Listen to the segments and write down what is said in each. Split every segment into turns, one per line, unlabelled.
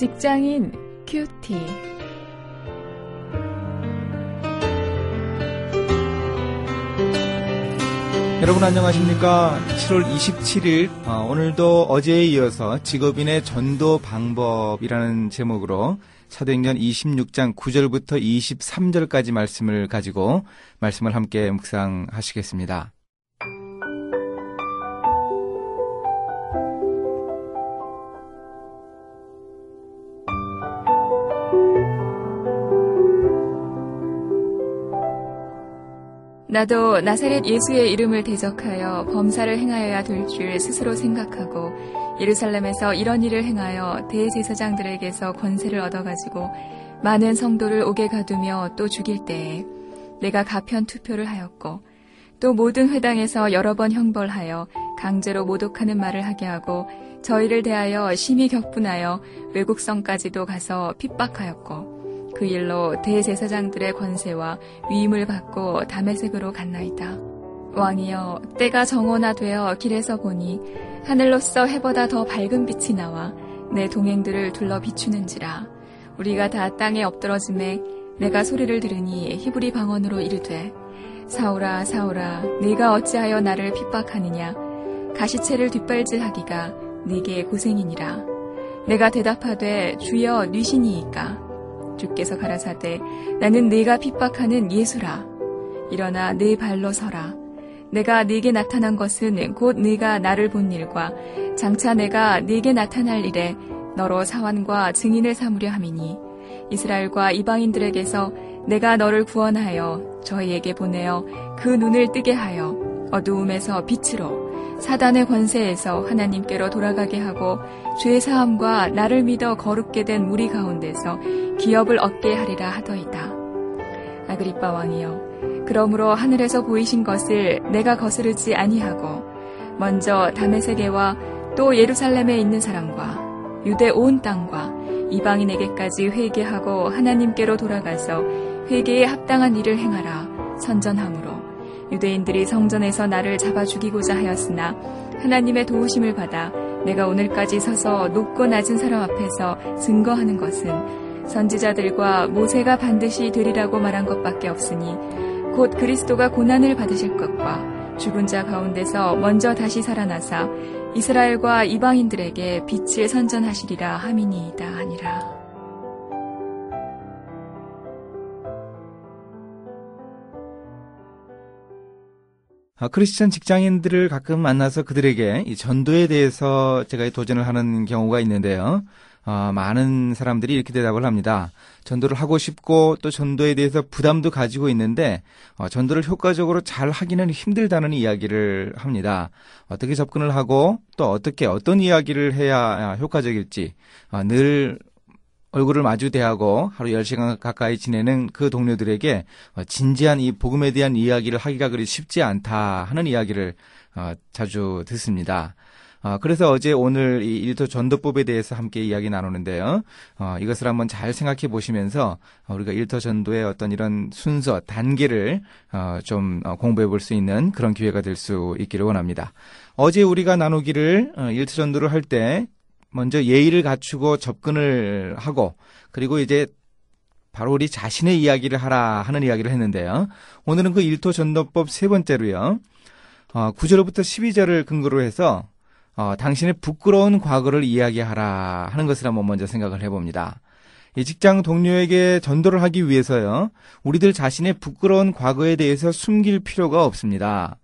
직장인 큐티.
여러분 안녕하십니까? 7월 27일 어, 오늘도 어제에 이어서 직업인의 전도 방법이라는 제목으로 사도행전 26장 9절부터 23절까지 말씀을 가지고 말씀을 함께 묵상하시겠습니다.
나도 나사렛 예수의 이름을 대적하여 범사를 행하여야 될 줄 스스로 생각하고 예루살렘에서 이런 일을 행하여 대제사장들에게서 권세를 얻어가지고 많은 성도를 옥에 가두며 또 죽일 때에 내가 가편 투표를 하였고 또 모든 회당에서 여러 번 형벌하여 강제로 모독하는 말을 하게 하고 저희를 대하여 심히 격분하여 외국 성까지도 가서 핍박하였고 그 일로 대제사장들의 권세와 위임을 받고 다메색으로 갔나이다. 왕이여 때가 정원화되어 길에서 보니 하늘로서 해보다 더 밝은 빛이 나와 내 동행들을 둘러 비추는지라. 우리가 다 땅에 엎드러짐에 내가 소리를 들으니 히브리 방언으로 이르되 사오라 사오라 네가 어찌하여 나를 핍박하느냐? 가시채를 뒷발질하기가 네게 고생이니라. 내가 대답하되 주여 뉘시니이까 주께서 가라사대 나는 네가 핍박하는 예수라. 일어나 네 발로 서라. 내가 네게 나타난 것은 곧 네가 나를 본 일과 장차 내가 네게 나타날 일에 너로 사환과 증인을 삼으려 함이니 이스라엘과 이방인들에게서 내가 너를 구원하여 저희에게 보내어 그 눈을 뜨게 하여 어두움에서 빛으로 사단의 권세에서 하나님께로 돌아가게 하고 죄 사함과 나를 믿어 거룩게 된 무리 가운데서 기업을 얻게 하리라 하더이다. 아그리빠 왕이여 그러므로 하늘에서 보이신 것을 내가 거스르지 아니하고 먼저 다메세게와 또 예루살렘에 있는 사람과 유대 온 땅과 이방인에게까지 회개하고 하나님께로 돌아가서 회개에 합당한 일을 행하라 선전함으로 유대인들이 성전에서 나를 잡아 죽이고자 하였으나 하나님의 도우심을 받아 내가 오늘까지 서서 높고 낮은 사람 앞에서 증거하는 것은 선지자들과 모세가 반드시 되리라고 말한 것밖에 없으니 곧 그리스도가 고난을 받으실 것과 죽은 자 가운데서 먼저 다시 살아나사 이스라엘과 이방인들에게 빛을 선전하시리라 하미니이다 하니라.
크리스천 직장인들을 가끔 만나서 그들에게 이 전도에 대해서 제가 도전을 하는 경우가 있는데요. 어, 많은 사람들이 이렇게 대답을 합니다. 전도를 하고 싶고 또 전도에 대해서 부담도 가지고 있는데 어, 전도를 효과적으로 잘 하기는 힘들다는 이야기를 합니다. 어떻게 접근을 하고 또 어떻게 어떤 이야기를 해야 효과적일지 어, 늘 얼굴을 마주 대하고 하루 10시간 가까이 지내는 그 동료들에게 어, 진지한 이 복음에 대한 이야기를 하기가 그리 쉽지 않다 하는 이야기를 어, 자주 듣습니다. 어, 그래서 어제 오늘 이 일터 전도법에 대해서 함께 이야기 나누는데요. 이것을 한번 잘 생각해 보시면서 우리가 일터 전도의 어떤 이런 순서, 단계를 좀 공부해 볼 수 있는 그런 기회가 될 수 있기를 원합니다. 어제 우리가 나누기를 일터 전도를 할때 먼저 예의를 갖추고 접근을 하고 그리고 이제 바로 우리 자신의 이야기를 하라 하는 이야기를 했는데요. 오늘은 그 일토 전도법 세 번째로요. 어, 9절부터 12절을 근거로 해서 어, 당신의 부끄러운 과거를 이야기하라 하는 것을 한번 먼저 생각을 해봅니다. 이 직장 동료에게 전도를 하기 위해서요. 우리들 자신의 부끄러운 과거에 대해서 숨길 필요가 없습니다.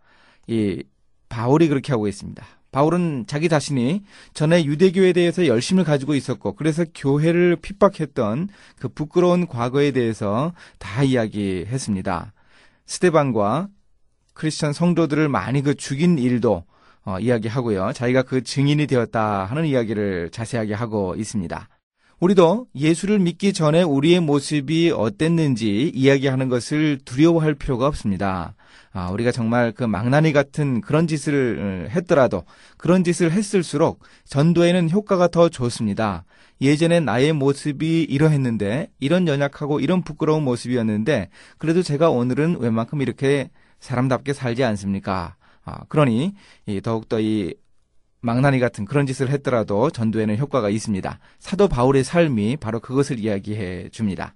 이 바울이 그렇게 하고 있습니다. 바울은 자기 자신이 전에 유대교에 대해서 열심을 가지고 있었고 그래서 교회를 핍박했던 그 부끄러운 과거에 대해서 다 이야기했습니다. 스테반과 크리스천 성도들을 많이 그 죽인 일도 어, 이야기하고요. 자기가 그 증인이 되었다 하는 이야기를 자세하게 하고 있습니다. 우리도 예수를 믿기 전에 우리의 모습이 어땠는지 이야기하는 것을 두려워할 필요가 없습니다. 아, 우리가 정말 그 망나니 같은 그런 짓을 어, 했더라도 그런 짓을 했을수록 전도에는 효과가 더 좋습니다. 예전에 나의 모습이 이러했는데 이런 연약하고 이런 부끄러운 모습이었는데 그래도 제가 오늘은 웬만큼 이렇게 사람답게 살지 않습니까? 아, 그러니 더욱더 이 망나니 같은 그런 짓을 했더라도 전도에는 효과가 있습니다. 사도 바울의 삶이 바로 그것을 이야기해 줍니다.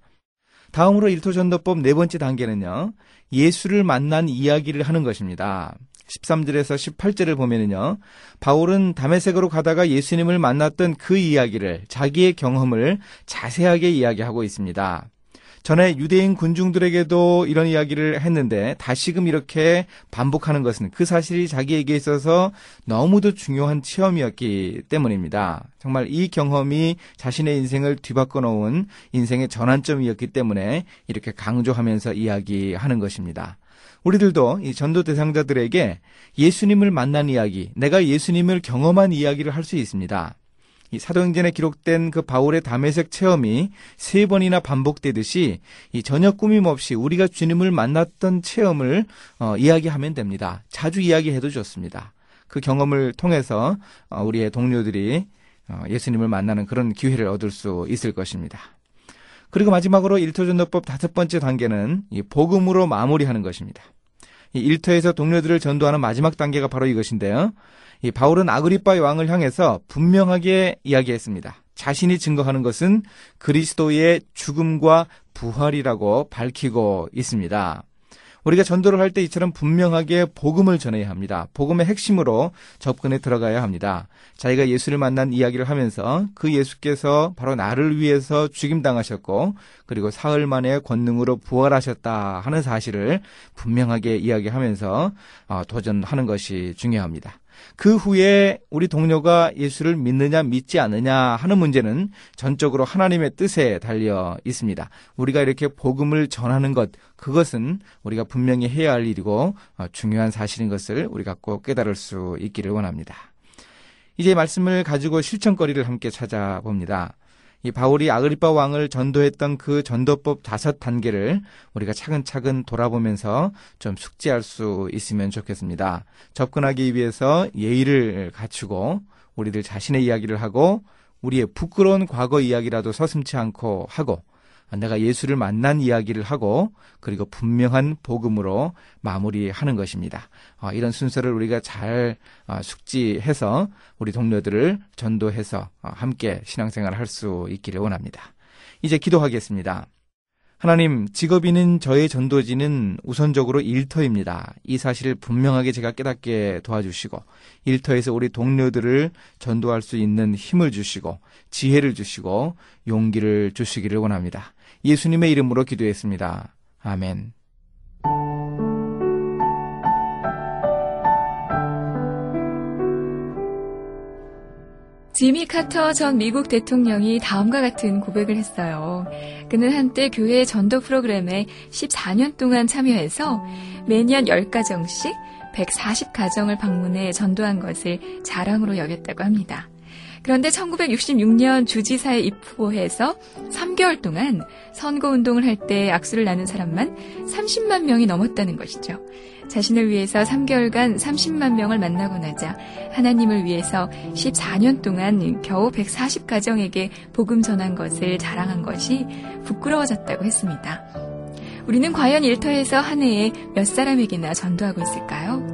다음으로 일토 전도법 네 번째 단계는요. 예수를 만난 이야기를 하는 것입니다. 13절에서 18절을 보면은요. 바울은 담에색으로 가다가 예수님을 만났던 그 이야기를 자기의 경험을 자세하게 이야기하고 있습니다. 전에 유대인 군중들에게도 이런 이야기를 했는데 다시금 이렇게 반복하는 것은 그 사실이 자기에게 있어서 너무도 중요한 체험이었기 때문입니다. 정말 이 경험이 자신의 인생을 뒤바꿔 놓은 인생의 전환점이었기 때문에 이렇게 강조하면서 이야기하는 것입니다. 우리들도 이 전도 대상자들에게 예수님을 만난 이야기, 내가 예수님을 경험한 이야기를 할 수 있습니다. 이 사도행전에 기록된 그 바울의 담에색 체험이 세 번이나 반복되듯이 이 전혀 꾸밈 없이 우리가 주님을 만났던 체험을 어, 이야기하면 됩니다. 자주 이야기해도 좋습니다. 그 경험을 통해서 어, 우리의 동료들이 어, 예수님을 만나는 그런 기회를 얻을 수 있을 것입니다. 그리고 마지막으로 일터전도법 다섯 번째 단계는 이 복음으로 마무리하는 것입니다. 이 일터에서 동료들을 전도하는 마지막 단계가 바로 이것인데요. 이 바울은 아그리파 왕을 향해서 분명하게 이야기했습니다. 자신이 증거하는 것은 그리스도의 죽음과 부활이라고 밝히고 있습니다. 우리가 전도를 할 때 이처럼 분명하게 복음을 전해야 합니다. 복음의 핵심으로 접근에 들어가야 합니다. 자기가 예수를 만난 이야기를 하면서 그 예수께서 바로 나를 위해서 죽임당하셨고 그리고 사흘 만에 권능으로 부활하셨다 하는 사실을 분명하게 이야기하면서 어, 도전하는 것이 중요합니다. 그 후에 우리 동료가 예수를 믿느냐 믿지 않느냐 하는 문제는 전적으로 하나님의 뜻에 달려 있습니다. 우리가 이렇게 복음을 전하는 것 그것은 우리가 분명히 해야 할 일이고 어, 중요한 사실인 것을 우리가 꼭 깨달을 수 있기를 원합니다. 이제 말씀을 가지고 실천거리를 함께 찾아봅니다. 이 바울이 아그리파 왕을 전도했던 그 전도법 다섯 단계를 우리가 차근차근 돌아보면서 좀 숙지할 수 있으면 좋겠습니다. 접근하기 위해서 예의를 갖추고 우리들 자신의 이야기를 하고 우리의 부끄러운 과거 이야기라도 서슴치 않고 하고 내가 예수를 만난 이야기를 하고 그리고 분명한 복음으로 마무리하는 것입니다. 어, 이런 순서를 우리가 잘 어, 숙지해서 우리 동료들을 전도해서 어, 함께 신앙생활을 할수 있기를 원합니다. 이제 기도하겠습니다. 하나님, 직업인은 저의 전도지는 우선적으로 일터입니다. 이 사실을 분명하게 제가 깨닫게 도와주시고, 일터에서 우리 동료들을 전도할 수 있는 힘을 주시고, 지혜를 주시고, 용기를 주시기를 원합니다. 예수님의 이름으로 기도했습니다. 아멘.
지미 카터 전 미국 대통령이 다음과 같은 고백을 했어요. 그는 한때 교회 전도 프로그램에 14년 동안 참여해서 매년 10가정씩 140가정을 방문해 전도한 것을 자랑으로 여겼다고 합니다. 그런데 1966년 주지사에 입후보해서 3개월 동안 선거운동을 할 때 악수를 나눈 사람만 30만 명이 넘었다는 것이죠. 자신을 위해서 3개월간 30만 명을 만나고 나자 하나님을 위해서 14년 동안 겨우 140가정에게 복음 전한 것을 자랑한 것이 부끄러워졌다고 했습니다. 우리는 과연 일터에서 한 해에 몇 사람에게나 전도하고 있을까요?